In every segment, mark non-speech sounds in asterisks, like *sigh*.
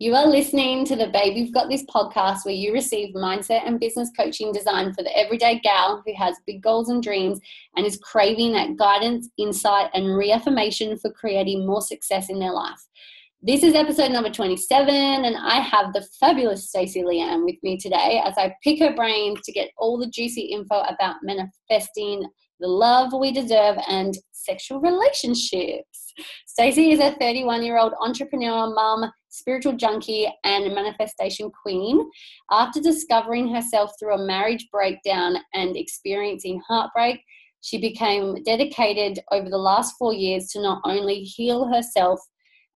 You are listening to the Babe You've Got This podcast where you receive mindset and business coaching designed for the everyday gal who has big goals and dreams and is craving that guidance, insight, and reaffirmation for creating more success in their life. This is episode number 27, and I have the fabulous Stacey Leanne with me today as I pick her brains to get all the juicy info about manifesting the love we deserve and sexual relationships. Stacey is a 31 year old entrepreneur, mum, spiritual junkie, and manifestation queen. After discovering herself through a marriage breakdown and experiencing heartbreak, she became dedicated over the last four years to not only heal herself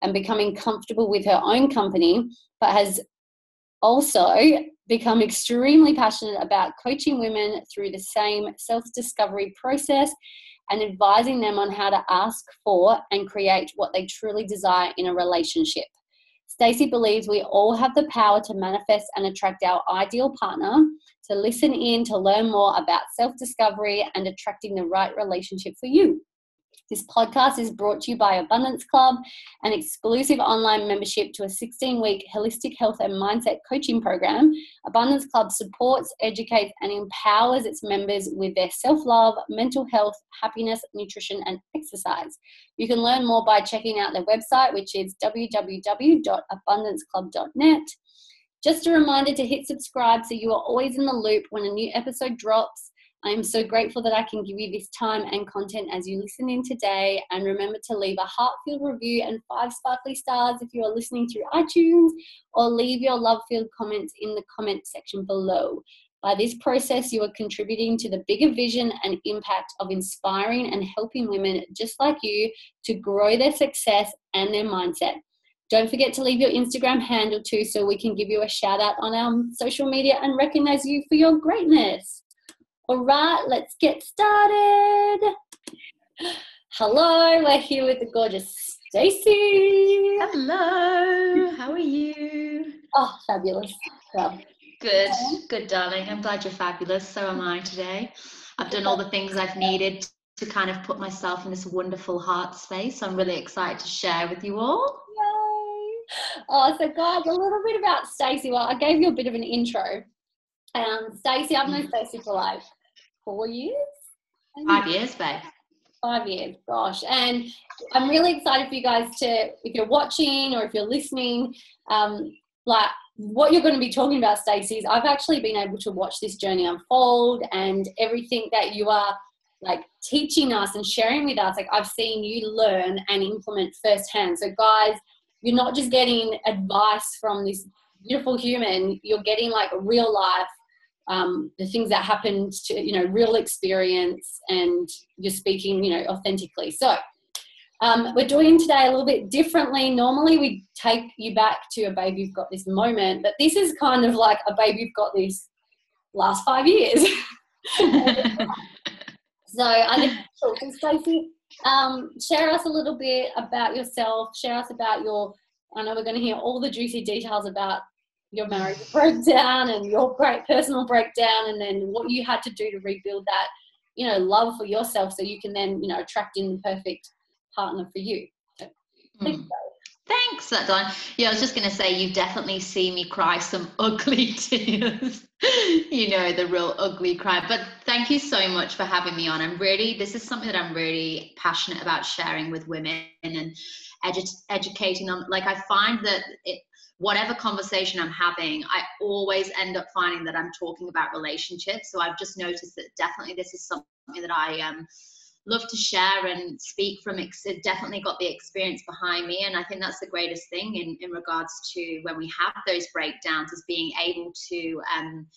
and becoming comfortable with her own company, but has also become extremely passionate about coaching women through the same self discovery process and advising them on how to ask for and create what they truly desire in a relationship. Stacey believes we all have the power to manifest and attract our ideal partner, to listen in to learn more about self discovery and attracting the right relationship for you. This podcast is brought to you by Abundance Club, an exclusive online membership to a 16 week holistic health and mindset coaching program. Abundance Club supports, educates, and empowers its members with their self love, mental health, happiness, nutrition, and exercise. You can learn more by checking out their website, which is www.abundanceclub.net. Just a reminder to hit subscribe so you are always in the loop when a new episode drops. I am so grateful that I can give you this time and content as you listen in today. And remember to leave a heart-filled review and five sparkly stars if you are listening through iTunes, or leave your love-filled comments in the comment section below. By this process, you are contributing to the bigger vision and impact of inspiring and helping women just like you to grow their success and their mindset. Don't forget to leave your Instagram handle too so we can give you a shout out on our social media and recognize you for your greatness. All right, let's get started. Hello, we're here with the gorgeous Stacey. Hello, how are you? Oh, fabulous. Well, good, good, darling. I'm glad you're fabulous. So am I today. I've done all the things I've needed to kind of put myself in this wonderful heart space. So I'm really excited to share with you all. Yay! Oh, so guys, a little bit about Stacey. Well, I gave you a bit of an intro um, Stacey, I've known Stacey for like four years. Five years, babe. Five years, gosh. And I'm really excited for you guys to, if you're watching or if you're listening, um, like what you're going to be talking about, Stacey, is I've actually been able to watch this journey unfold and everything that you are like teaching us and sharing with us. Like I've seen you learn and implement firsthand. So, guys, you're not just getting advice from this beautiful human, you're getting like a real life um, the things that happened to you know real experience and you're speaking you know authentically. So um, we're doing today a little bit differently. Normally we take you back to a Babe You've Got This moment but this is kind of like a Babe You've Got This last five years. *laughs* So i think so stacey um, share us a little bit about yourself. Share us about your i know we're going to hear all the juicy details about your marriage *laughs* broke down and your great personal breakdown and then what you had to do to rebuild that you know love for yourself so you can then you know attract in the perfect partner for you so, mm. Thanks, Don. Yeah, I was just going to say, you've definitely see me cry some *laughs* ugly tears. *laughs* you know, the real ugly cry. But thank you so much for having me on. I'm really, this is something that I'm really passionate about sharing with women and edu- educating them. Like, I find that it, whatever conversation I'm having, I always end up finding that I'm talking about relationships. So I've just noticed that definitely this is something that I um, love to share and speak from. It definitely got the experience behind me. And I think that's the greatest thing in, in regards to when we have those breakdowns is being able to um,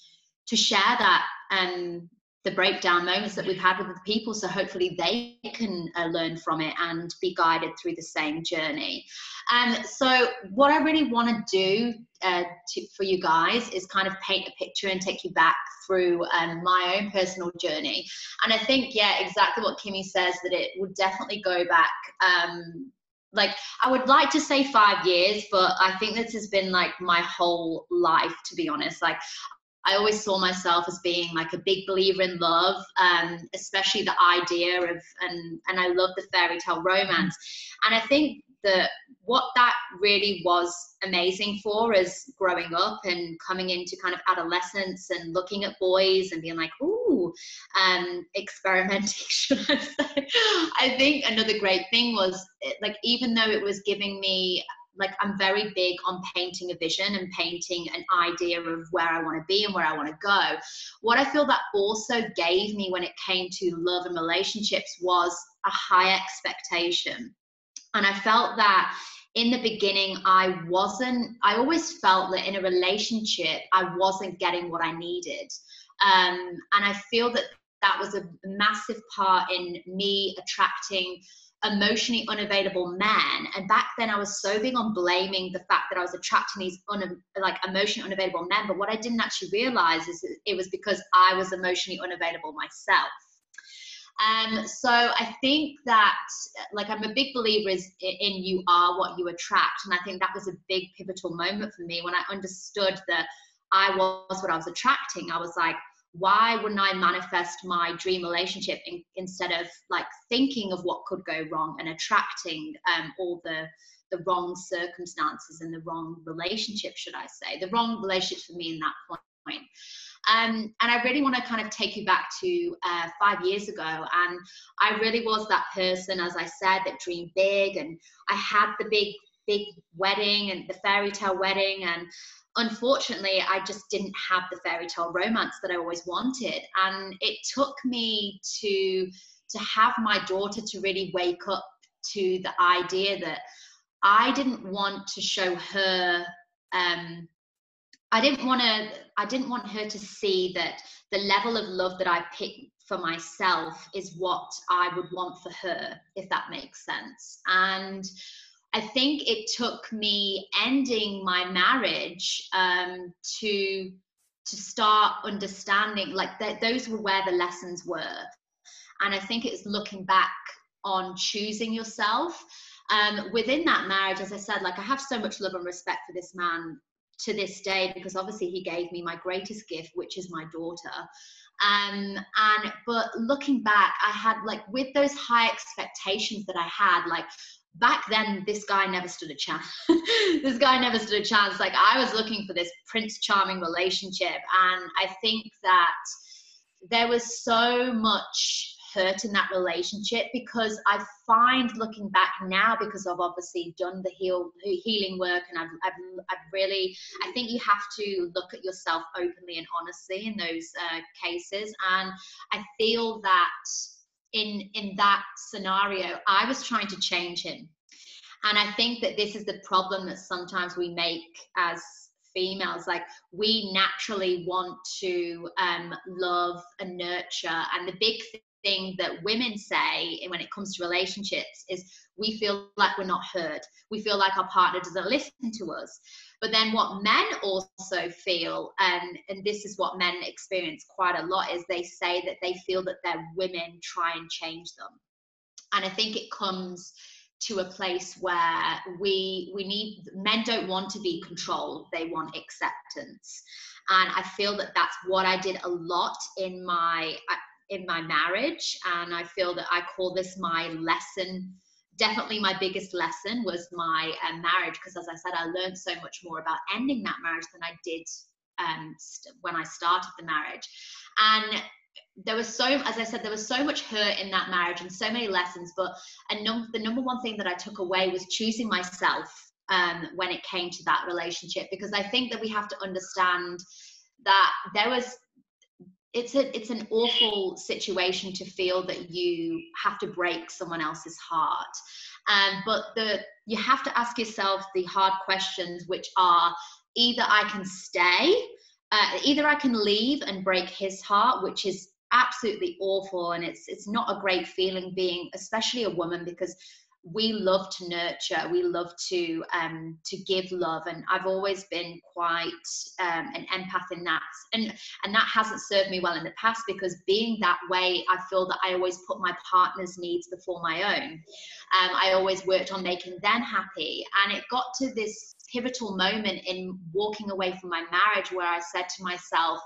to share that and the breakdown moments that we've had with people so hopefully they can uh, learn from it and be guided through the same journey and um, so what i really want to do uh, to, for you guys is kind of paint a picture and take you back through um, my own personal journey and i think yeah exactly what kimmy says that it would definitely go back um, like I would like to say five years, but I think this has been like my whole life, to be honest. Like I always saw myself as being like a big believer in love, um, especially the idea of and and I love the fairy tale romance. And I think that what that really was amazing for as growing up and coming into kind of adolescence and looking at boys and being like, ooh, um, experimenting, *laughs* should I say. I think another great thing was like, even though it was giving me like I'm very big on painting a vision and painting an idea of where I want to be and where I want to go. What I feel that also gave me when it came to love and relationships was a high expectation. And I felt that in the beginning, I wasn't, I always felt that in a relationship, I wasn't getting what I needed. Um, and I feel that that was a massive part in me attracting emotionally unavailable men and back then i was so big on blaming the fact that i was attracting these un- like emotionally unavailable men. But what i didn't actually realize is it was because i was emotionally unavailable myself. Um, so I think that, like, I'm a big believer is in you are what you attract, and I think that was a big pivotal moment for me when I understood that I was what I was attracting. I was like, why wouldn't I manifest my dream relationship in, instead of like thinking of what could go wrong and attracting um, all the the wrong circumstances and the wrong relationship, should I say, the wrong relationships for me in that point. Um, and I really want to kind of take you back to uh, five years ago. And I really was that person, as I said, that dreamed big. And I had the big, big wedding and the fairy tale wedding. And unfortunately, I just didn't have the fairy tale romance that I always wanted. And it took me to to have my daughter to really wake up to the idea that I didn't want to show her um, I didn't want to I didn't want her to see that the level of love that I picked for myself is what I would want for her if that makes sense and I think it took me ending my marriage um, to to start understanding like that those were where the lessons were. And I think it's looking back on choosing yourself. Um, within that marriage as I said like I have so much love and respect for this man to this day because obviously he gave me my greatest gift which is my daughter. Um and but looking back i had like with those high expectations that i had like back then this guy never stood a chance *laughs* this guy never stood a chance. Like i was looking for this prince charming relationship and i think that there was so much hurt in that relationship because i find looking back now because i've obviously done the heal healing work and I've, I've, I've really i think you have to look at yourself openly and honestly in those uh, cases. And i feel that in in that scenario i was trying to change him. And i think that this is the problem that sometimes we make as females like we naturally want to um, love and nurture. And the big thing that women say when it comes to relationships is we feel like we're not heard. We feel like our partner doesn't listen to us but then what men also feel, and and this is what men experience quite a lot, is they say that they feel that their women try and change them. And I think it comes to a place where we we need men don't want to be controlled they want acceptance and i feel that that's what i did a lot in my uh, in my marriage and i feel that i call this my lesson definitely my biggest lesson was my um, marriage because as i said i learned so much more about ending that marriage than i did um, st- when i started the marriage. And there was so as i said there was so much hurt in that marriage and so many lessons but a num- the number one thing that i took away was choosing myself um, when it came to that relationship because i think that we have to understand that there was it's a it's an awful situation to feel that you have to break someone else's heart. Um, but the you have to ask yourself the hard questions which are either i can stay uh, either i can leave and break his heart which is absolutely awful and it's it's not a great feeling being especially a woman because we love to nurture we love to um to give love and i've always been quite um, an empath in that and and that hasn't served me well in the past because being that way i feel that i always put my partner's needs before my own. Um, i always worked on making them happy and it got to this pivotal moment in walking away from my marriage where i said to myself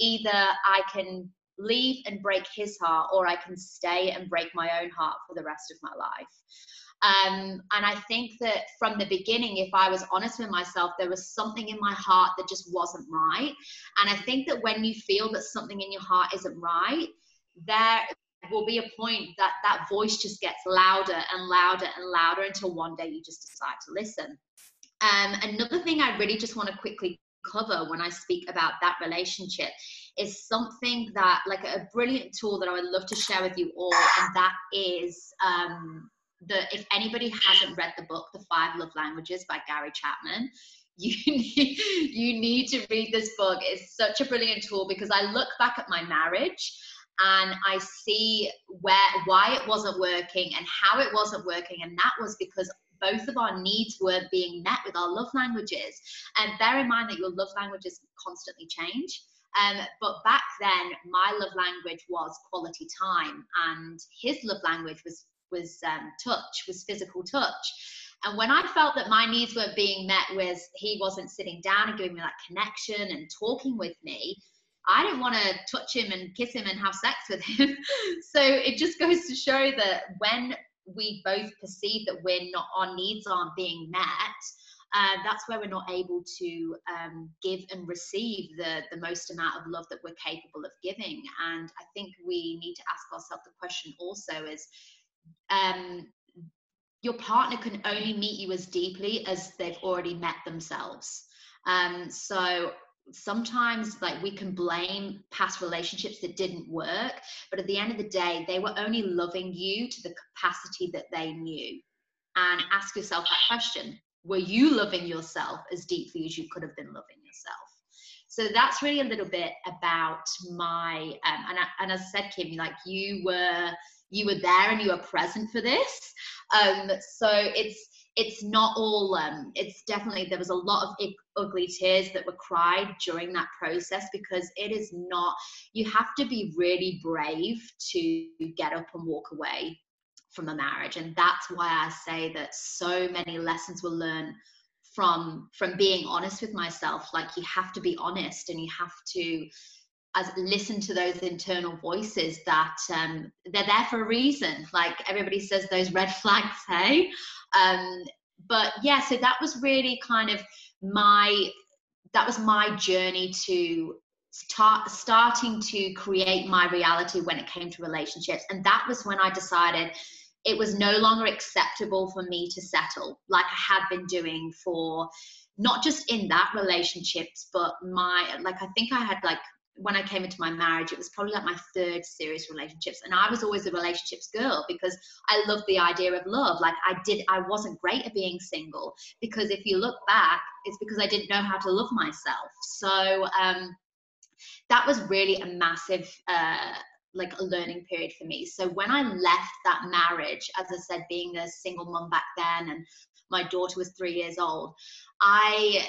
either i can leave and break his heart or i can stay and break my own heart for the rest of my life Um, and I think that from the beginning, if I was honest with myself, there was something in my heart that just wasn't right. And I think that when you feel that something in your heart isn't right, there will be a point that that voice just gets louder and louder and louder until one day you just decide to listen. Um, another thing I really just want to quickly cover when I speak about that relationship is something that, like a brilliant tool that I would love to share with you all, and that is um, the if anybody hasn't read the book, The Five Love Languages by Gary Chapman, *laughs* you need, you need to read this book. It's such a brilliant tool because I look back at my marriage and I see where why it wasn't working and how it wasn't working, and that was because both of our needs were being met with our love languages. And bear in mind that your love languages constantly change. Um, but back then, my love language was quality time, and his love language was was um, touch, was physical touch. And when I felt that my needs weren't being met, was he wasn't sitting down and giving me that connection and talking with me. I didn't want to touch him and kiss him and have sex with him. *laughs* so it just goes to show that when we both perceive that we're not, our needs aren't being met, uh, that's where we're not able to um, give and receive the, the most amount of love that we're capable of giving. And I think we need to ask ourselves the question also is um, your partner can only meet you as deeply as they've already met themselves. Um, so sometimes like we can blame past relationships that didn't work but at the end of the day they were only loving you to the capacity that they knew and ask yourself that question were you loving yourself as deeply as you could have been loving yourself so that's really a little bit about my um, and, I, and as i said kim like you were you were there and you were present for this. Um, so it's it's not all um, it's definitely there was a lot of ugly tears that were cried during that process because it is not you have to be really brave to get up and walk away from a marriage. And that's why i say that so many lessons were learned from from being honest with myself. Like you have to be honest and you have to as listen to those internal voices that um, they're there for a reason. Like everybody says, those red *laughs* flags, hey. Um, but yeah, so that was really kind of my that was my journey to start starting to create my reality when it came to relationships, and that was when I decided it was no longer acceptable for me to settle like I had been doing for not just in that relationships but my like i think i had like when I came into my marriage, it was probably like my third serious relationships. And I was always a relationships girl because I loved the idea of love. Like I did, I wasn't great at being single because if you look back, it's because I didn't know how to love myself. So um, that was really a massive, uh, like a learning period for me. So when I left that marriage, as I said, being a single mom back then and my daughter was three years old, I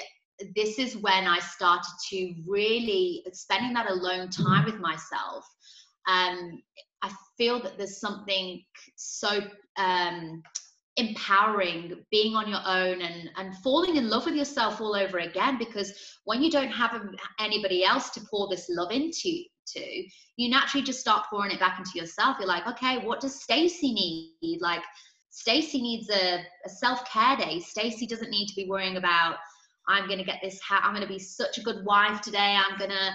this is when I started to really spending that alone time with myself. Um, I feel that there's something so um, empowering being on your own and, and falling in love with yourself all over again because when you don't have anybody else to pour this love into to you naturally just start pouring it back into yourself. You're like okay what does stacey need? Like stacey needs a, a self-care day. Stacey doesn't need to be worrying about I'm going to get this hat. I'm going to be such a good wife today. I'm going to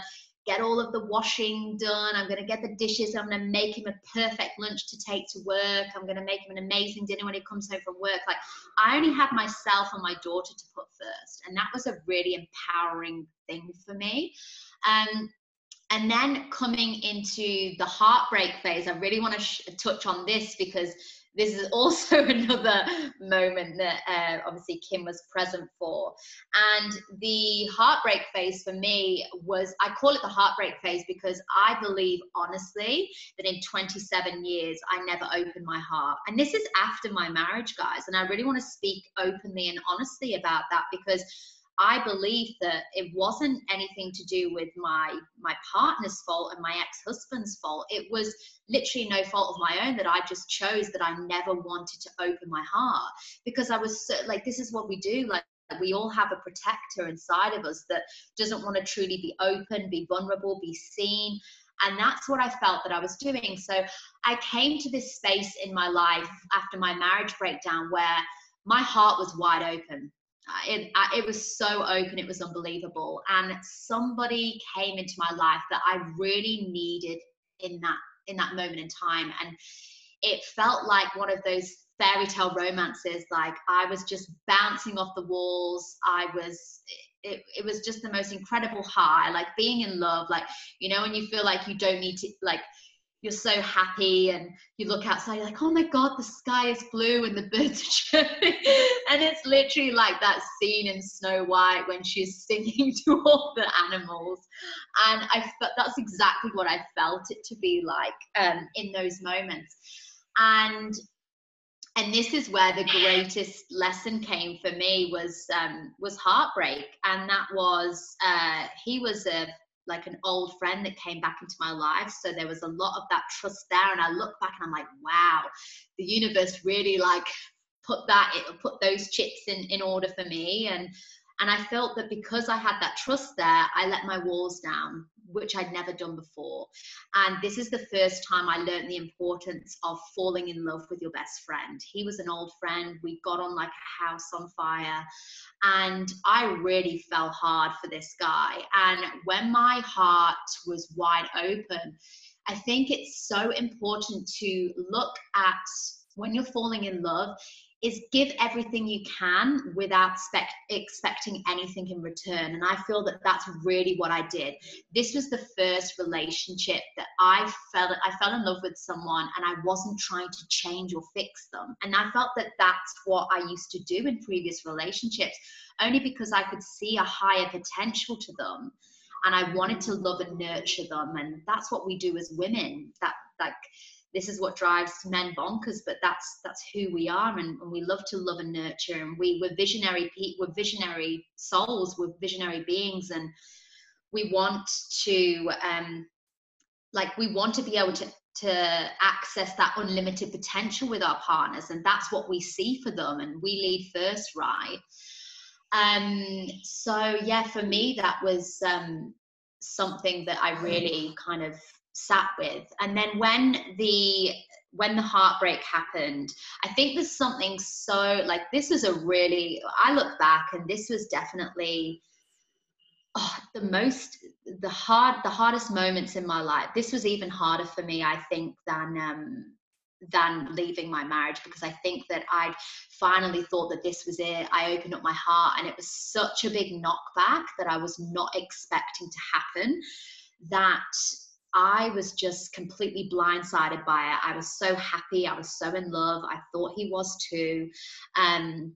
get all of the washing done. I'm going to get the dishes. I'm going to make him a perfect lunch to take to work. I'm going to make him an amazing dinner when he comes home from work. Like, I only had myself and my daughter to put first. And that was a really empowering thing for me. Um, and then coming into the heartbreak phase, I really want to sh- touch on this because this is also *laughs* another moment that uh, obviously Kim was present for. And the heartbreak phase for me was, I call it the heartbreak phase because I believe honestly that in 27 years, I never opened my heart. And this is after my marriage, guys. And I really want to speak openly and honestly about that because I believe that it wasn't anything to do with my my partner's fault and my ex-husband's fault. It was literally no fault of my own that I just chose that I never wanted to open my heart because I was so, like this is what we do like we all have a protector inside of us that doesn't want to truly be open, be vulnerable, be seen. And that's what I felt that I was doing. So I came to this space in my life after my marriage breakdown where my heart was wide open. It, it was so open, it was unbelievable. And somebody came into my life that I really needed in that in that moment in time. And it felt like one of those fairy tale romances like i was just bouncing off the walls i was it, it was just the most incredible high like being in love like you know when you feel like you don't need to like you're so happy and you look outside you're like oh my god the sky is blue and the birds are chirping. *laughs* And it's literally like that scene in snow white when she's singing *laughs* to all the animals. And i felt that's exactly what i felt it to be like um, in those moments. And and this is where the greatest lesson came for me was um, was heartbreak. And that was uh, he was a like an old friend that came back into my life. So there was a lot of that trust there. And i look back and i'm like wow the universe really like put that it put those chips in in order for me. And and i felt that because i had that trust there i let my walls down which I'd never done before. And this is the first time I learned the importance of falling in love with your best friend. He was an old friend. We got on like a house on fire. And I really fell hard for this guy. And when my heart was wide open, I think it's so important to look at when you're falling in love is give everything you can without spec- expecting anything in return. And I feel that that's really what I did. This was the first relationship that I felt I fell in love with someone and I wasn't trying to change or fix them. And I felt that that's what I used to do in previous relationships, only because I could see a higher potential to them and I wanted to love and nurture them. And that's what we do as women. That like this is what drives men bonkers but that's that's who we are and, and we love to love and nurture and we we're visionary we're visionary souls we're visionary beings and we want to um like we want to be able to to access that unlimited potential with our partners and that's what we see for them and we lead first right? Um so yeah for me that was um something that i really kind of sat with and then when the when the heartbreak happened i think there's something so like this is a really i look back and this was definitely oh, the most the hard the hardest moments in my life this was even harder for me i think than um than leaving my marriage because I think that I'd finally thought that this was it. I opened up my heart and it was such a big knockback that I was not expecting to happen that I was just completely blindsided by it. I was so happy. I was so in love. I thought he was too. Um,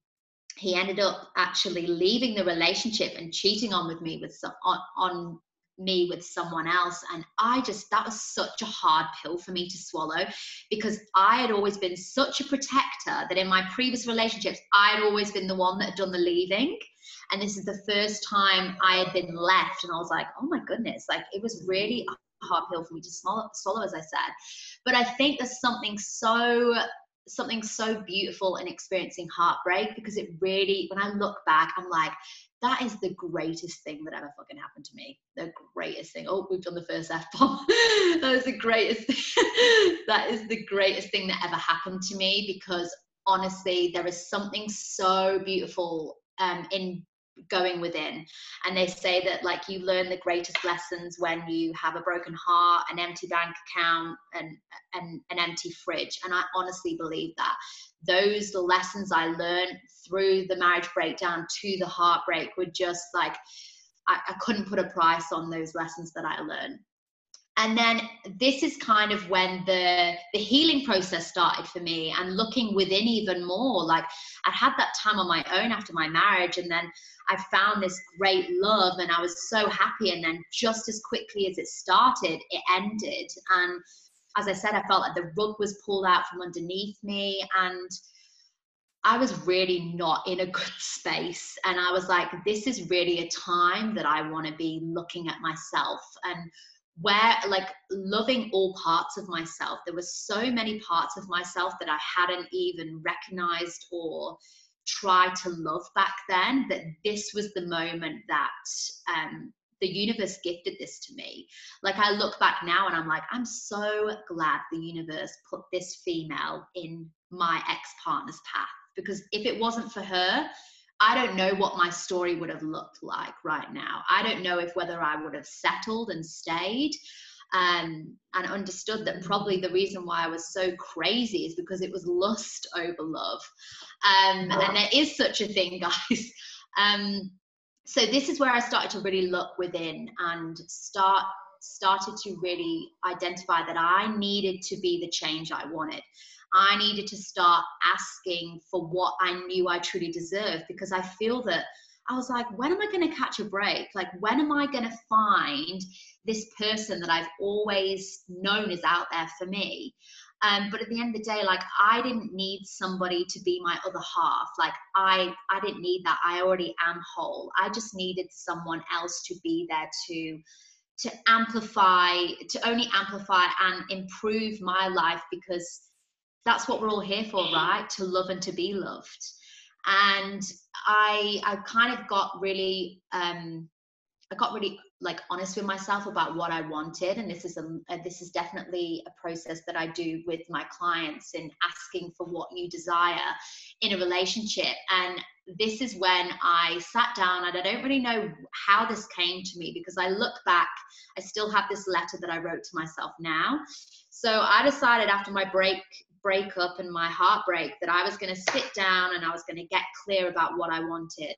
he ended up actually leaving the relationship and cheating on with me with some on, on me with someone else and i just that was such a hard pill for me to swallow because i had always been such a protector that in my previous relationships i had always been the one that had done the leaving and this is the first time i had been left and i was like oh my goodness like it was really hard pill for me to swallow, swallow, as I said. But I think there's something so something so beautiful in experiencing heartbreak because it really, when I look back, I'm like, that is the greatest thing that ever fucking happened to me. The greatest thing. Oh, we've done the first F bomb. *laughs* that is the greatest. *laughs* that is the greatest thing that ever happened to me because honestly, there is something so beautiful um, in going within. And they say that like you learn the greatest lessons when you have a broken heart an empty bank account and, and an empty fridge. And i honestly believe that. Those the lessons i learned through the marriage breakdown to the heartbreak were just like I, I couldn't put a price on those lessons that i learned and then this is kind of when the the healing process started for me and looking within even more. Like i'd had that time on my own after my marriage and then i found this great love and i was so happy. And then just as quickly as it started it ended. And as i said i felt like the rug was pulled out from underneath me and I was really not in a *laughs* good space. And I was like, this is really a time that I want to be looking at myself and where like loving all parts of myself there were so many parts of myself that i hadn't even recognized or tried to love back then that this was the moment that um the universe gifted this to me. Like I look back now and I'm like, I'm so glad the universe put this female in my ex partner's path because if it wasn't for her, I don't know what my story would have looked like right now. I don't know if whether I would have settled and stayed um, and understood that probably the reason why I was so crazy is because it was lust over love. Um, and there is such a thing, *laughs* guys. Um, so this is where I started to really look within and start started to really identify that I needed to be the change I wanted. I needed to start asking for what I knew I truly deserved because I feel that I was like, when am I going to catch a break? Like, when am I going to find this person that I've always known is out there for me? Um, but at the end of the day, like I didn't need somebody to be my other half. Like I, I didn't need that. I already am whole. I just needed someone else to be there to, to amplify, to only amplify and improve my life because that's what we're all here for, right? To love and to be loved. And I, I kind of got really, um, I got really like honest with myself about what I wanted, and this is a, a this is definitely a process that I do with my clients in asking for what you desire in a relationship. And this is when I sat down, and I don't really know how this came to me because I look back, I still have this letter that I wrote to myself now. So I decided after my break breakup and my heartbreak that I was going to sit down and I was going to get clear about what I wanted.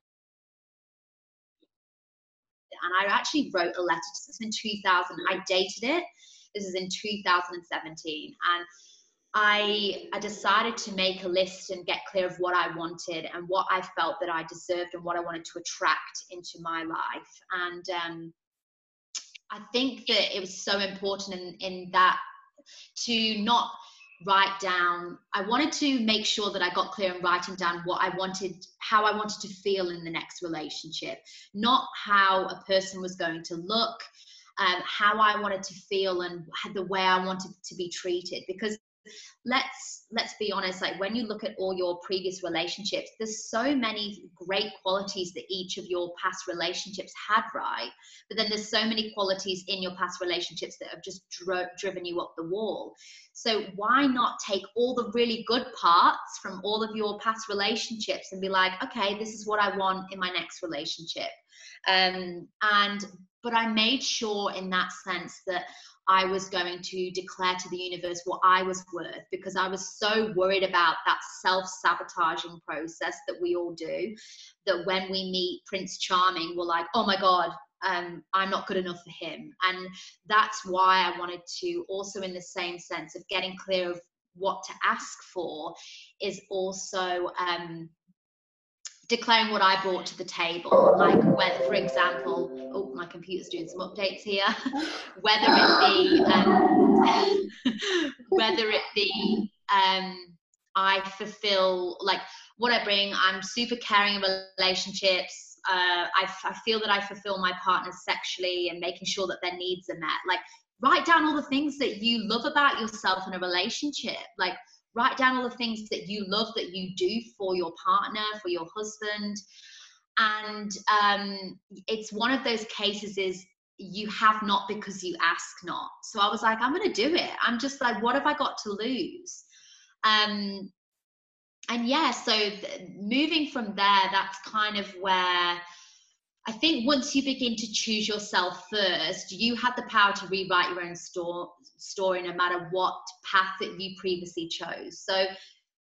And I actually wrote a letter to this in 2000. I dated it. This is in 2017. And I, I decided to make a list and get clear of what I wanted and what I felt that I deserved and what I wanted to attract into my life. And um, I think that it was so important in, in that to not write down i wanted to make sure that i got clear in writing down what i wanted how i wanted to feel in the next relationship not how a person was going to look um, how i wanted to feel and the way i wanted to be treated because let's let's be honest like when you look at all your previous relationships there's so many great qualities that each of your past relationships had right? But then there's so many qualities in your past relationships that have just dro- driven you up the wall. So why not take all the really good parts from all of your past relationships and be like okay this is what i want in my next relationship. Um, and but i made sure in that sense that I was going to declare to the universe what I was worth because I was so worried about that self sabotaging process that we all do. That when we meet Prince Charming, we're like, oh my God, um, I'm not good enough for him. And that's why I wanted to also, in the same sense of getting clear of what to ask for, is also. Um, declaring what I brought to the table. Like whether, for example, oh, my computer's doing some updates here. *laughs* whether it be, um, *laughs* whether it be, um, I fulfill like what I bring. I'm super caring in relationships. Uh, I, I feel that I fulfill my partners sexually and making sure that their needs are met. Like write down all the things that you love about yourself in a relationship. Like write down all the things that you love that you do for your partner for your husband. And um, it's one of those cases is you have not because you ask not. So i was like i'm to do it. I'm just like what have i got to lose? Um, and yeah so th- moving from there that's kind of where I think once you begin to choose yourself first, you have the power to rewrite your own store, story no matter what path that you previously chose. So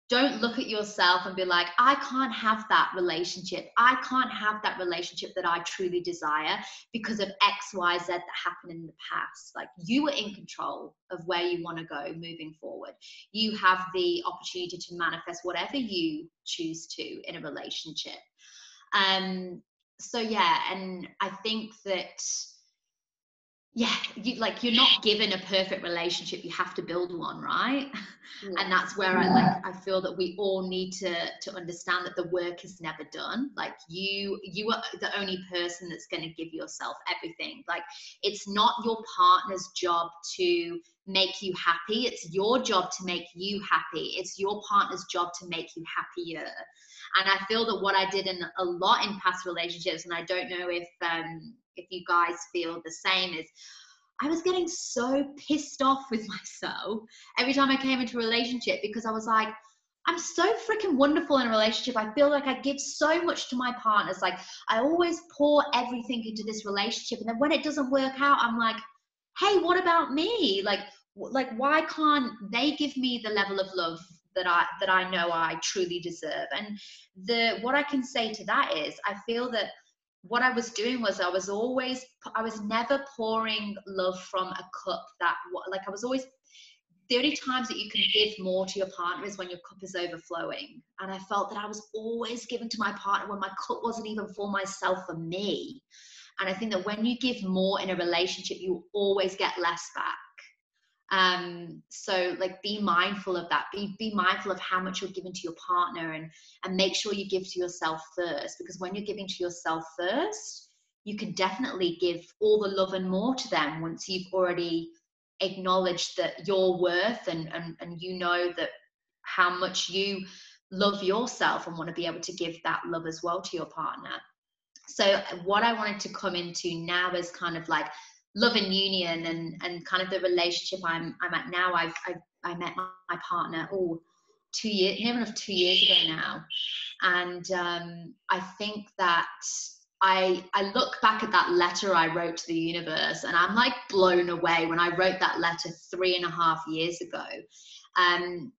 don't look at yourself and be like, I can't have that relationship. I can't have that relationship that I truly desire because of X, Y, Z that happened in the past. Like you are in control of where you want to go moving forward. You have the opportunity to manifest whatever you choose to in a relationship. Um, so yeah and i think that yeah you like you're not given a perfect relationship you have to build one right yeah. and that's where i like i feel that we all need to to understand that the work is never done like you you are the only person that's going to give yourself everything like it's not your partner's job to make you happy. It's your job to make you happy. It's your partner's job to make you happier. And I feel that what I did in a lot in past relationships, and I don't know if um, if you guys feel the same, is I was getting so pissed off with *laughs* myself every time I came into a relationship because I was like, I'm so freaking wonderful in a relationship. I feel like I give so much to my partners. Like I always pour everything into this relationship, and then when it doesn't work out, I'm like, hey, what about me? Like, like why can't they give me the level of love that I that I know I truly deserve? And the what I can say to that is, I feel that what I was doing was I was always I was never pouring love from a cup that like I was always the only times that you can give more to your partner is when your cup is overflowing. And I felt that I was always giving to my partner when my cup wasn't even for myself, for me. And I think that when you give more in a relationship, you always get less back. Um, so like be mindful of that. Be be mindful of how much you're giving to your partner and and make sure you give to yourself first. Because when you're giving to yourself first, you can definitely give all the love and more to them once you've already acknowledged that your worth and, and and you know that how much you love yourself and want to be able to give that love as well to your partner so what i wanted to come into now is kind of like love and union and and kind of the relationship i'm i'm at now i've, I've i met my, my partner oh two years near enough two years ago now and um i think that I I look back at that letter I wrote to the universe and I'm like blown away when I wrote that letter three and a half years ago. Um,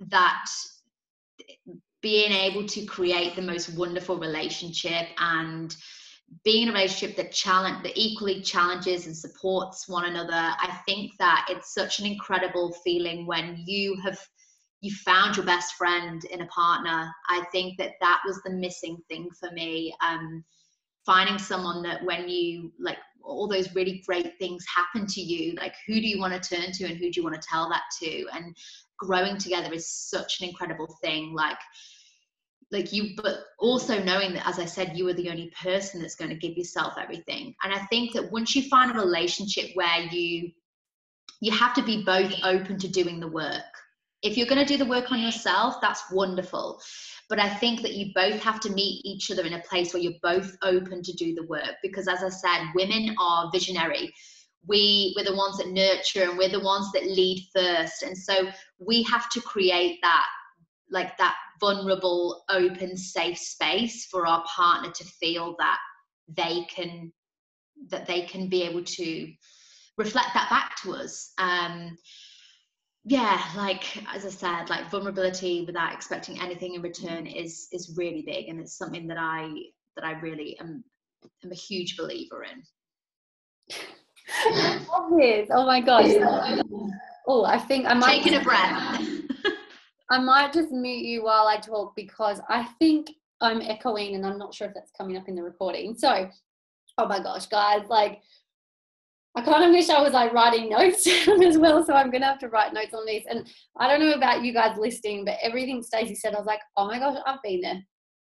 that being able to create the most wonderful relationship and being in a relationship that challenge that equally challenges and supports one another i think that it's such an incredible feeling when you have you found your best friend in a partner. I think that that was the missing thing for me um, finding someone that when you like all those really great things happen to you like who do you want to turn to and who do you want to tell that to? And growing together is such an incredible thing. Like like you but also knowing that as i said you are the only person that's going to give yourself everything and i think that once you find a relationship where you you have to be both open to doing the work if you're going to do the work on yourself that's wonderful but I think that you both have to meet each other in a place where you're both open to do the work. Because as I said, women are visionary. We, we're the ones that nurture and we're the ones that lead first. And so we have to create that, like that vulnerable, open, safe space for our partner to feel that they can, that they can be able to reflect that back to us. Um, yeah like as i said like vulnerability without expecting anything in return is is really big and it's something that i that i really am am a huge believer in. *laughs* Obvious. Oh my gosh *laughs* oh i think i might taking a breath i might just mute you while i talk because i think i'm echoing and i'm not sure if that's coming up in the recording so oh my gosh guys like I kind of wish I was like writing notes *laughs* as well. So I'm gonna have to write notes on this. And I don't know about you guys listening, but everything Stacey said, I was like, oh my gosh, I've been there.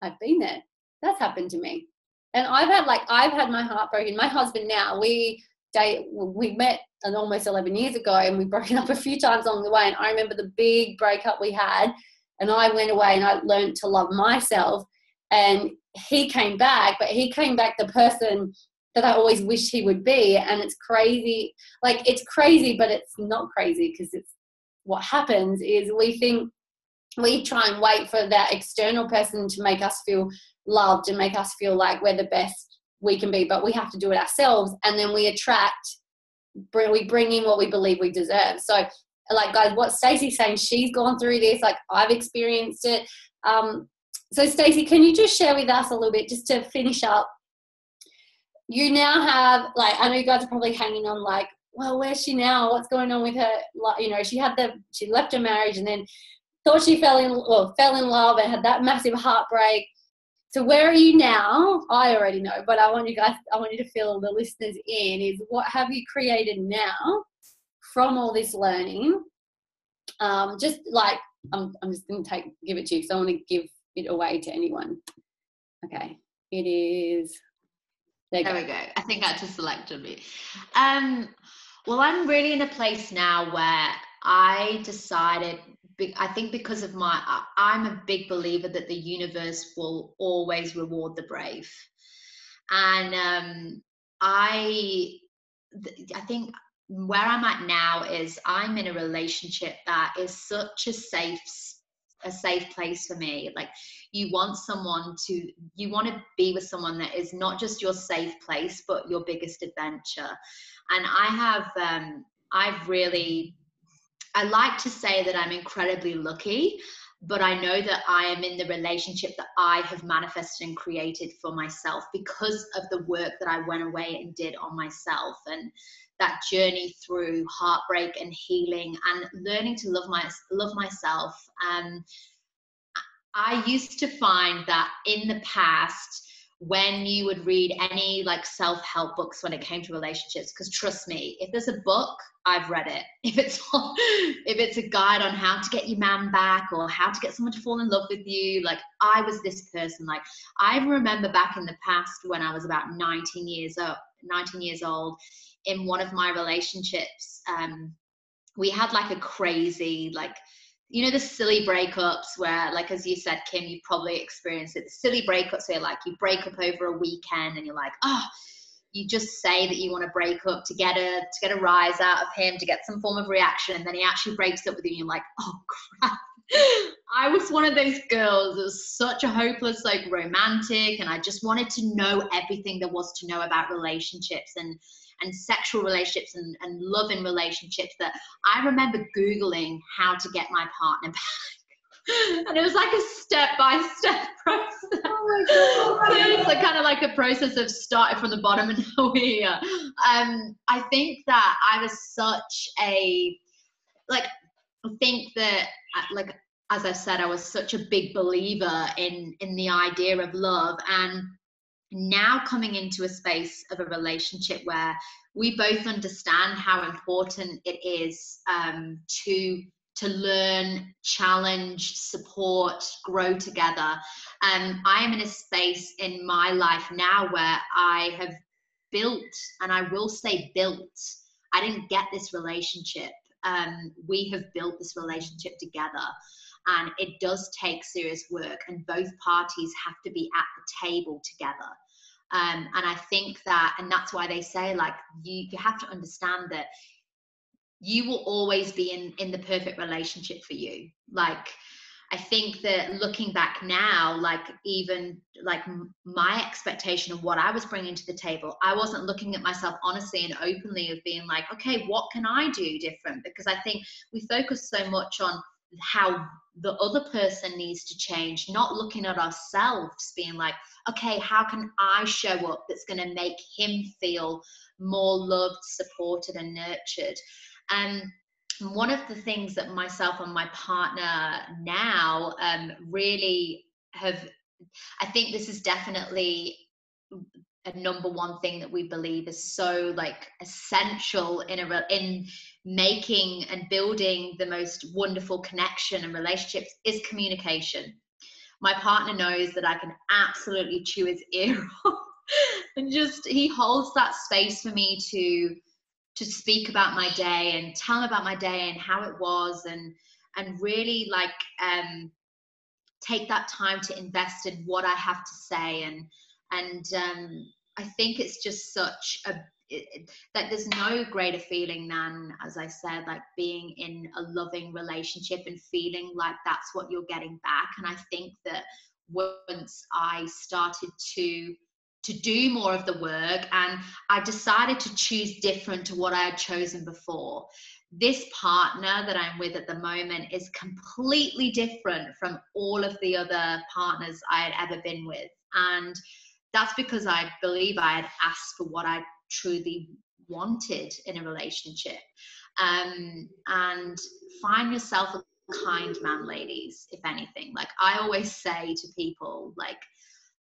I've been there. That's happened to me. And I've had like I've had my heart broken. My husband now, we date we met almost 11 years ago and we've broken up a few times along the way. And I remember the big breakup we had, and I went away and I learned to love myself. And he came back, but he came back the person that I always wished he would be. And it's crazy. Like, it's crazy, but it's not crazy because it's what happens is we think we try and wait for that external person to make us feel loved and make us feel like we're the best we can be, but we have to do it ourselves. And then we attract, we bring in what we believe we deserve. So, like, guys, what Stacey's saying, she's gone through this, like, I've experienced it. Um, so, Stacey, can you just share with us a little bit, just to finish up you now have like I know you guys are probably hanging on like, well, where's she now? What's going on with her? Like, you know, she had the she left her marriage and then thought she fell in well fell in love and had that massive heartbreak. So where are you now? I already know, but I want you guys, I want you to fill the listeners in. Is what have you created now from all this learning? Um, just like I'm, I'm just going to take give it to you, so I want to give it away to anyone. Okay, it is there, there we go. I think I just selected me. Um, Well, I'm really in a place now where I decided I think because of my, I'm a big believer that the universe will always reward the brave. And um, I, I think where I'm at now is I'm in a relationship that is such a safe a safe place for me like you want someone to you want to be with someone that is not just your safe place but your biggest adventure and i have um i've really I like to say that I'm incredibly lucky, but I know that I am in the relationship that I have manifested and created for myself because of the work that I went away and did on myself and that journey through heartbreak and healing and learning to love my love myself. Um, I used to find that in the past when you would read any like self-help books when it came to relationships because trust me if there's a book i've read it. *laughs* If it's if it's a guide on how to get your man back or how to get someone to fall in love with you like i was this person. Like i remember back in the past when i was about 19 years old 19 years old in one of my relationships um we had like a crazy like you know the silly breakups where like as you said kim you probably experienced it. The silly breakups where like you break up over a weekend and you're like oh you just say that you want to break up to get a to get a rise out of him to get some form of reaction and then he actually breaks up with you and you're like oh crap. I was one of those girls that was such a hopeless, like romantic, and I just wanted to know everything there was to know about relationships and and sexual relationships and, and love in relationships that I remember Googling how to get my partner back. *laughs* and it was like a step by step process. Oh my God. it's like kind of like a process of starting from the bottom and *laughs* now we're here. Um, I think that I was such a like I think that uh, like as I said, I was such a big believer in in the idea of love and now coming into a space of a relationship where we both understand how important it is um, to to learn, challenge, support, grow together. Um, I am in a space in my life now where I have built, and I will say built. I didn't get this relationship. Um, we have built this relationship together and it does take serious work and both parties have to be at the table together. Um, and i think that and that's why they say like you you have to understand that you will always be in in the perfect relationship for you. Like i think that looking back now like even like my expectation of what i was bringing to the table i wasn't looking at myself honestly and openly of being like okay what can i do different? Because i think we focus so much on how the other person needs to change, not looking at ourselves, being like, okay, how can I show up that's going to make him feel more loved, supported, and nurtured? And one of the things that myself and my partner now um, really have, I think this is definitely a number one thing that we believe is so like essential in a in making and building the most wonderful connection and relationships is communication. My partner knows that i can absolutely chew his *laughs* ear off and just he holds that space for me to to speak about my day and tell him about my day and how it was and and really like um take that time to invest in what i have to say and and um, I think it's just such a it, that there's no greater feeling than, as I said, like being in a loving relationship and feeling like that's what you're getting back. And I think that once I started to to do more of the work and I decided to choose different to what I had chosen before. This partner that I'm with at the moment is completely different from all of the other partners I had ever been with. And that's because I believe I had asked for what I truly wanted in a relationship. Um, and find yourself a kind man, ladies, if anything. Like I always say to people, like,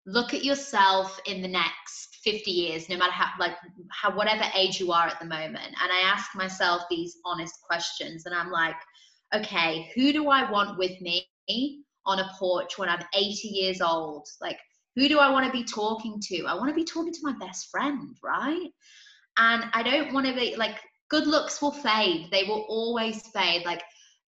look at yourself in the next 50 years, no matter how, like, how, whatever age you are at the moment. And I ask myself these honest questions, and I'm like, okay, who do I want with me on a porch when I'm 80 years old? Like, who do I want to be talking to? I want to be talking to my best friend, right? And I don't want to be like, good looks will fade they will always fade like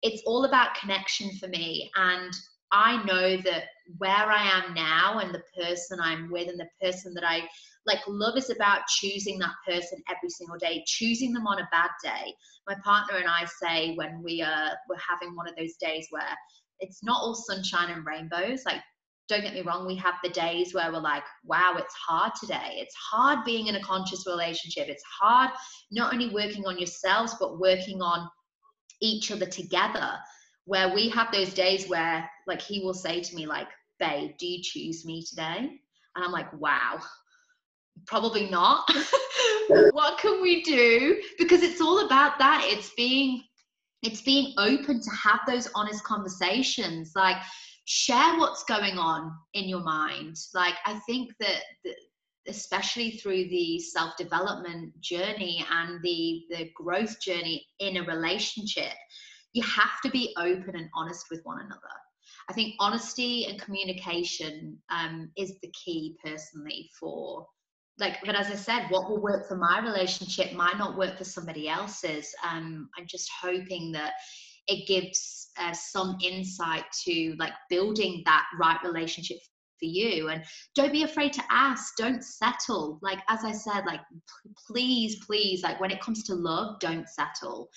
it's all about connection for me and i know that where i am now and the person i'm with and the person that i like love is about choosing that person every single day choosing them on a bad day my partner and i say when we are we're having one of those days where it's not all sunshine and rainbows like don't get me wrong, we have the days where we're like, wow, it's hard today. It's hard being in a conscious relationship. It's hard not only working on yourselves, but working on each other together. Where we have those days where, like, he will say to me, like, babe, do you choose me today? And I'm like, wow, probably not. *laughs* what can we do? Because it's all about that. It's being it's being open to have those honest conversations like share what's going on in your mind. Like, I think that, that especially through the self-development journey and the the growth journey in a relationship you have to be open and honest with one another i think honesty and communication um, is the key personally for like but as i said what will work for my relationship might not work for somebody else's um, i'm just hoping that it gives uh, some insight to like building that right relationship for you. And don't be afraid to ask don't settle. Like as i said like p- please please like when it comes to love don't settle.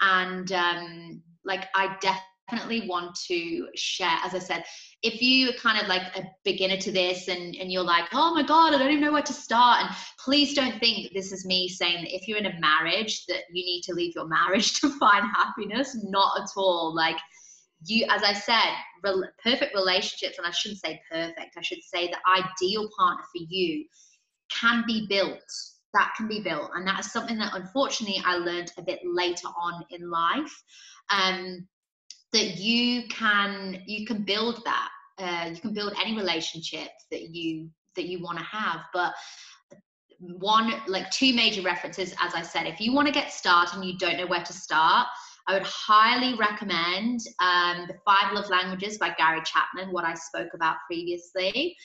And um like i definitely definitely want to share as i said if you are kind of like a beginner to this and, and you're like oh my god i don't even know where to start and please don't think this is me saying that if you're in a marriage that you need to leave your marriage *laughs* to find happiness not at all. Like you as i said re- perfect relationships and i shouldn't say perfect i should say the ideal partner for you can be built that can be built and that is something that unfortunately i learned a bit later on in life. Um, that you can you can build that uh, you can build any relationship that you that you want to have. But one like two major references as i said if you want to get started and you don't know where to start i would highly recommend um, the five love languages by gary chapman what i spoke about previously.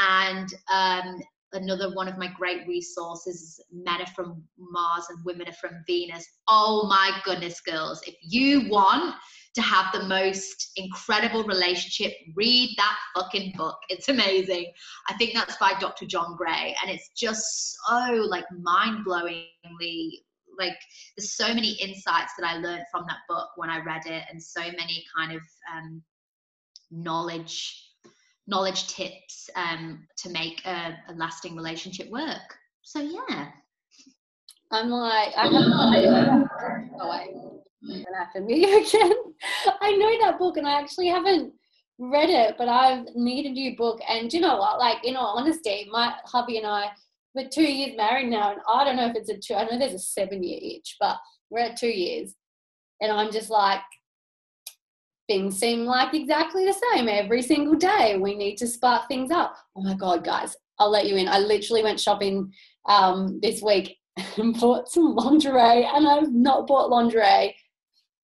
And um, another one of my great resources is men are from mars and women are from venus. Oh my goodness girls if you want to have the most incredible relationship, read that fucking book. It's amazing. I think that's by Dr. John Gray. And it's just so like mind blowingly like there's so many insights that I learned from that book when I read it and so many kind of um, knowledge knowledge tips um, to make a, a lasting relationship work. So yeah. I'm like, I have oh, wait gonna have to meet you *laughs* again. *laughs* I know that book and I actually haven't read it, but I need a new book. And you know what? Like, in all honesty, my hubby and I, we're two years married now, and I don't know if it's a two, I know there's a seven year itch, but we're at two years. And I'm just like, things seem like exactly the same every single day. We need to spark things up. Oh my God, guys, I'll let you in. I literally went shopping um, this week *laughs* and bought some lingerie, and I've not bought lingerie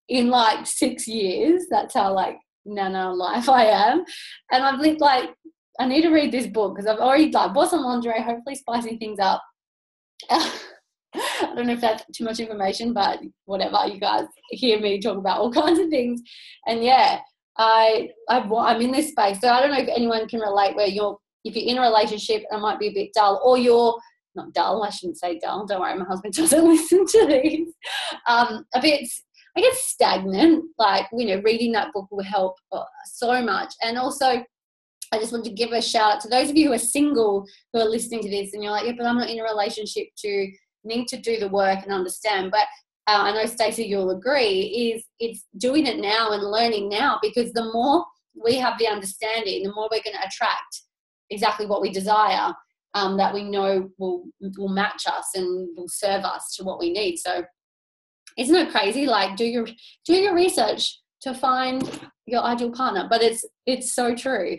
in like six years. That's how like nana life I am. And I've lived like I need to read this book because I've already like bought some lingerie, hopefully spicing things up. *laughs* I don't know if that's too much information, but whatever. You guys hear me talk about all *laughs* kinds of things, and yeah, I, I I'm in this space. So I don't know if anyone can relate where you're if you're in a relationship and it might be a bit dull, or you're not dull. I shouldn't say dull. Don't worry, my husband *laughs* doesn't listen to these. Um, a bit I guess stagnant. Like, you know, reading that book will help uh, so much. And also, I just want to give a shout out to those of you who are single who are listening to this and you're like, yeah, but I'm not in a relationship to need to do the work and understand. But uh, I know Stacey, you'll agree, is it's doing it now and learning now because the more we have the understanding, the more we're going to attract exactly what we desire um, that we know will will match us and will serve us to what we need. So isn't it crazy? Like do your do your research to find your ideal partner but it's it's so true.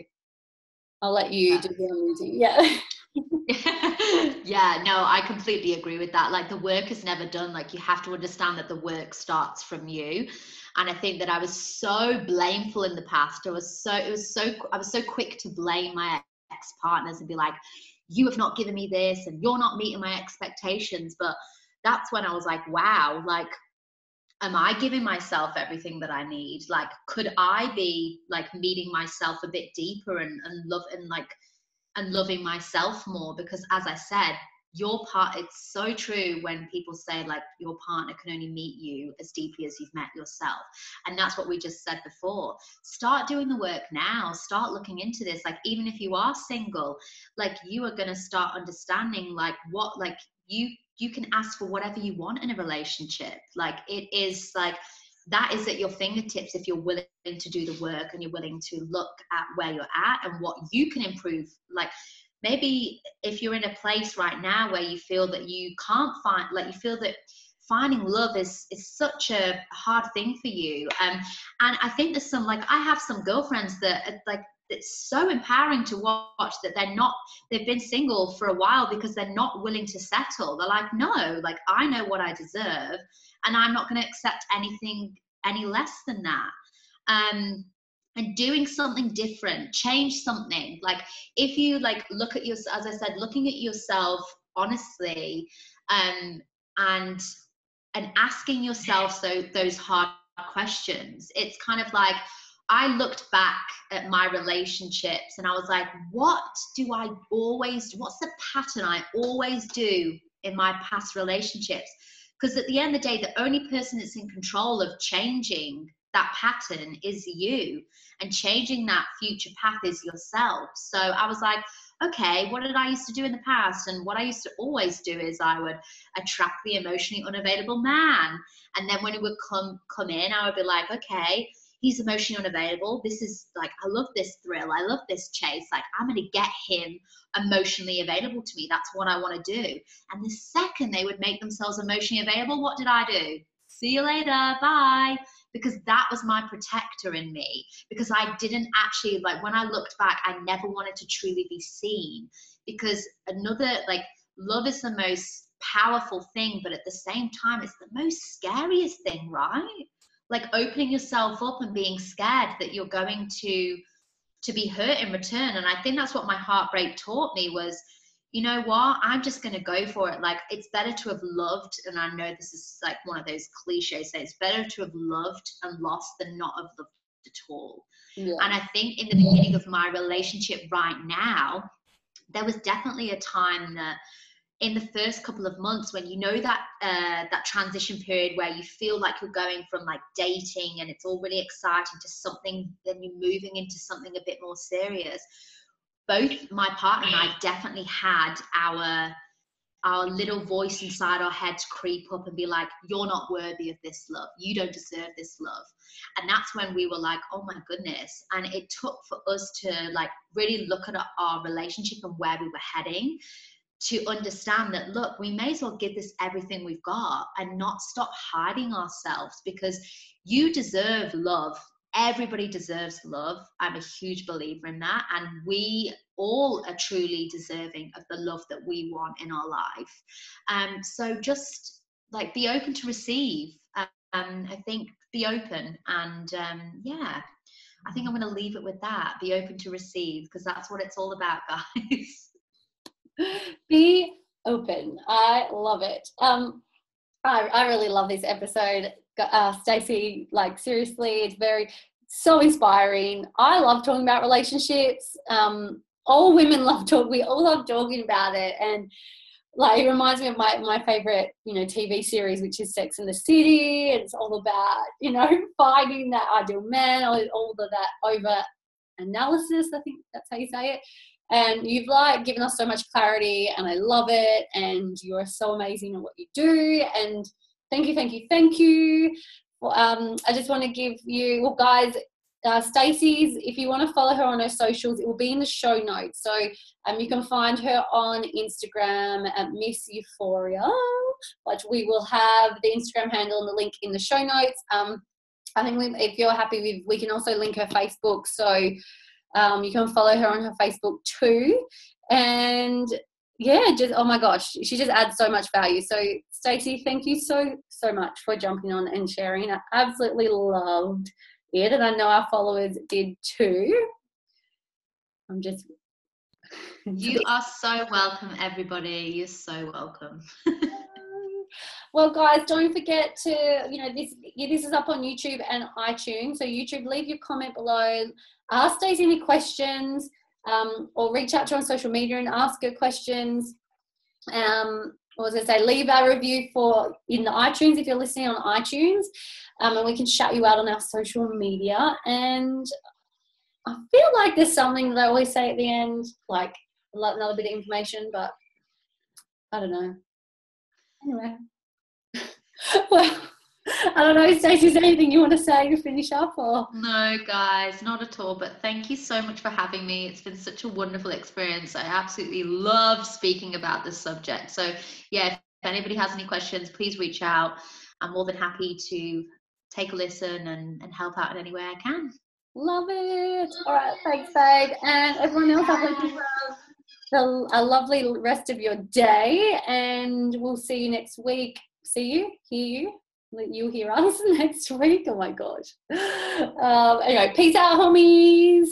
I'll let you do the yeah. *laughs* Yeah no i completely agree with that. Like the work is never done. Like you have to understand that the work starts from you. And i think that i was so blameful in the past. I was so it was so i was so quick to blame my ex partners and be like you have not given me this and you're not meeting my expectations. But that's when I was like, wow, like am I giving myself everything that I need? Like, could I be like meeting myself a bit deeper and, and love and like and loving myself more? Because as I said, your part it's so true when people say like your partner can only meet you as deeply as you've met yourself and that's what we just said before start doing the work now start looking into this like even if you are single like you are going to start understanding like what like you you can ask for whatever you want in a relationship. Like it is like that is at your fingertips if you're willing to do the work and you're willing to look at where you're at and what you can improve. Like maybe if you're in a place right now where you feel that you can't find like you feel that finding love is is such a hard thing for you. Um, and i think there's some like i have some girlfriends that like it's so empowering to watch that they're not they've been single for a while because they're not willing to settle. They're like no like i know what i deserve and i'm not going to accept anything any less than that. Um and doing something different change something. Like if you like look at your as i said looking at yourself honestly um and and asking yourself so those hard questions it's kind of like I looked back at my relationships and I was like, what do I always, what's the pattern I always do in my past relationships? Because at the end of the day, the only person that's in control of changing that pattern is you and changing that future path is yourself. So I was like, okay, what did I used to do in the past? And what I used to always do is I would attract the emotionally unavailable man. And then when he would come come in, I would be like, okay, he's emotionally unavailable. This is like, I love this thrill. I love this chase. Like, I'm going to get him emotionally available to me. That's what I want to do. And the second they would make themselves emotionally available, what did I do? See you later. Bye. Because that was my protector in me. Because I didn't actually, like, when I looked back, I never wanted to truly be seen. Because another, like, love is the most powerful thing, but at the same time, it's the most scariest thing, right? Like opening yourself up and being scared that you're going to to be hurt in return. And i think that's what my heartbreak taught me was you know what? I'm just going to go for it. Like it's better to have loved and i know this is like one of those cliches say it's better to have loved and lost than not have loved at all. Yeah. and i think in the beginning of my relationship right now there was definitely a time that in the first couple of months when you know that uh, that transition period where you feel like you're going from like dating and it's all really exciting to something then you're moving into something a bit more serious. Both my partner and i definitely had our our little voice inside our heads creep up and be like you're not worthy of this love. You don't deserve this love. And that's when we were like oh my goodness. And it took for us to like really look at our relationship and where we were heading to understand that look we may as well give this everything we've got and not stop hiding ourselves because you deserve love. Everybody deserves love. I'm a huge believer in that. And we all are truly deserving of the love that we want in our life. Um so just like be open to receive. Um i think be open and um yeah i think i'm going to leave it with that. Be open to receive because that's what it's all about *laughs* guys *laughs* be open. I love it. Um, I, I really love this episode. Uh, Stacey, like seriously, it's very so inspiring. I love talking about relationships. Um, all women *laughs* love talk. We all love talking about it, and like it reminds me of my my favorite you know TV series, which is Sex in the City. It's all about *laughs* you know finding that ideal man, all, all of that over analysis. I think that's how you say it. And you've like given us so much clarity, and I love it. And you are so amazing at what you do. And thank you, thank you, thank you. Well, um, I just want to give you, well, guys, uh, Stacey's, if you want to follow her on her socials, it will be in the show notes. So um, you can find her on Instagram at Miss Euphoria, but we will have the Instagram handle and the link in the show notes. Um, I think we, if you're happy with, we can also link her Facebook. So um, you can follow her on her Facebook too. And yeah, just oh my gosh, she just adds so much value. So Stacey, thank you so so much for jumping on and sharing. I absolutely loved it, and I know our followers did too. I'm just. you are so welcome, everybody. You're so welcome. *laughs* Well, guys, don't forget to, you know, this this is up on YouTube and iTunes. So YouTube, leave your comment below. Ask Stacey any questions, um, or reach out to her on social media and ask her questions. Um, or as I say, leave a review for in the iTunes if you're listening on iTunes, um, and we can shout you out on our social media. And I feel like there's something that I always say at the end, like another bit of information, but I don't know. Anyway, *laughs* well, I don't know, Stacey, is anything you want to say to finish up or? No, guys, not at all. But thank you so much for having me. It's been such a wonderful experience. I absolutely love speaking about this subject. So, yeah, if anybody has any questions, please reach out. I'm more than happy to take a listen and, and help out in any way I can. Love it. All right, thanks, babe. And everyone else, I hope you have a lovely rest of your day. And we'll see you next week. See you, hear you you hear us *laughs* next week. Oh my gosh. Um, anyway, peace out, homies.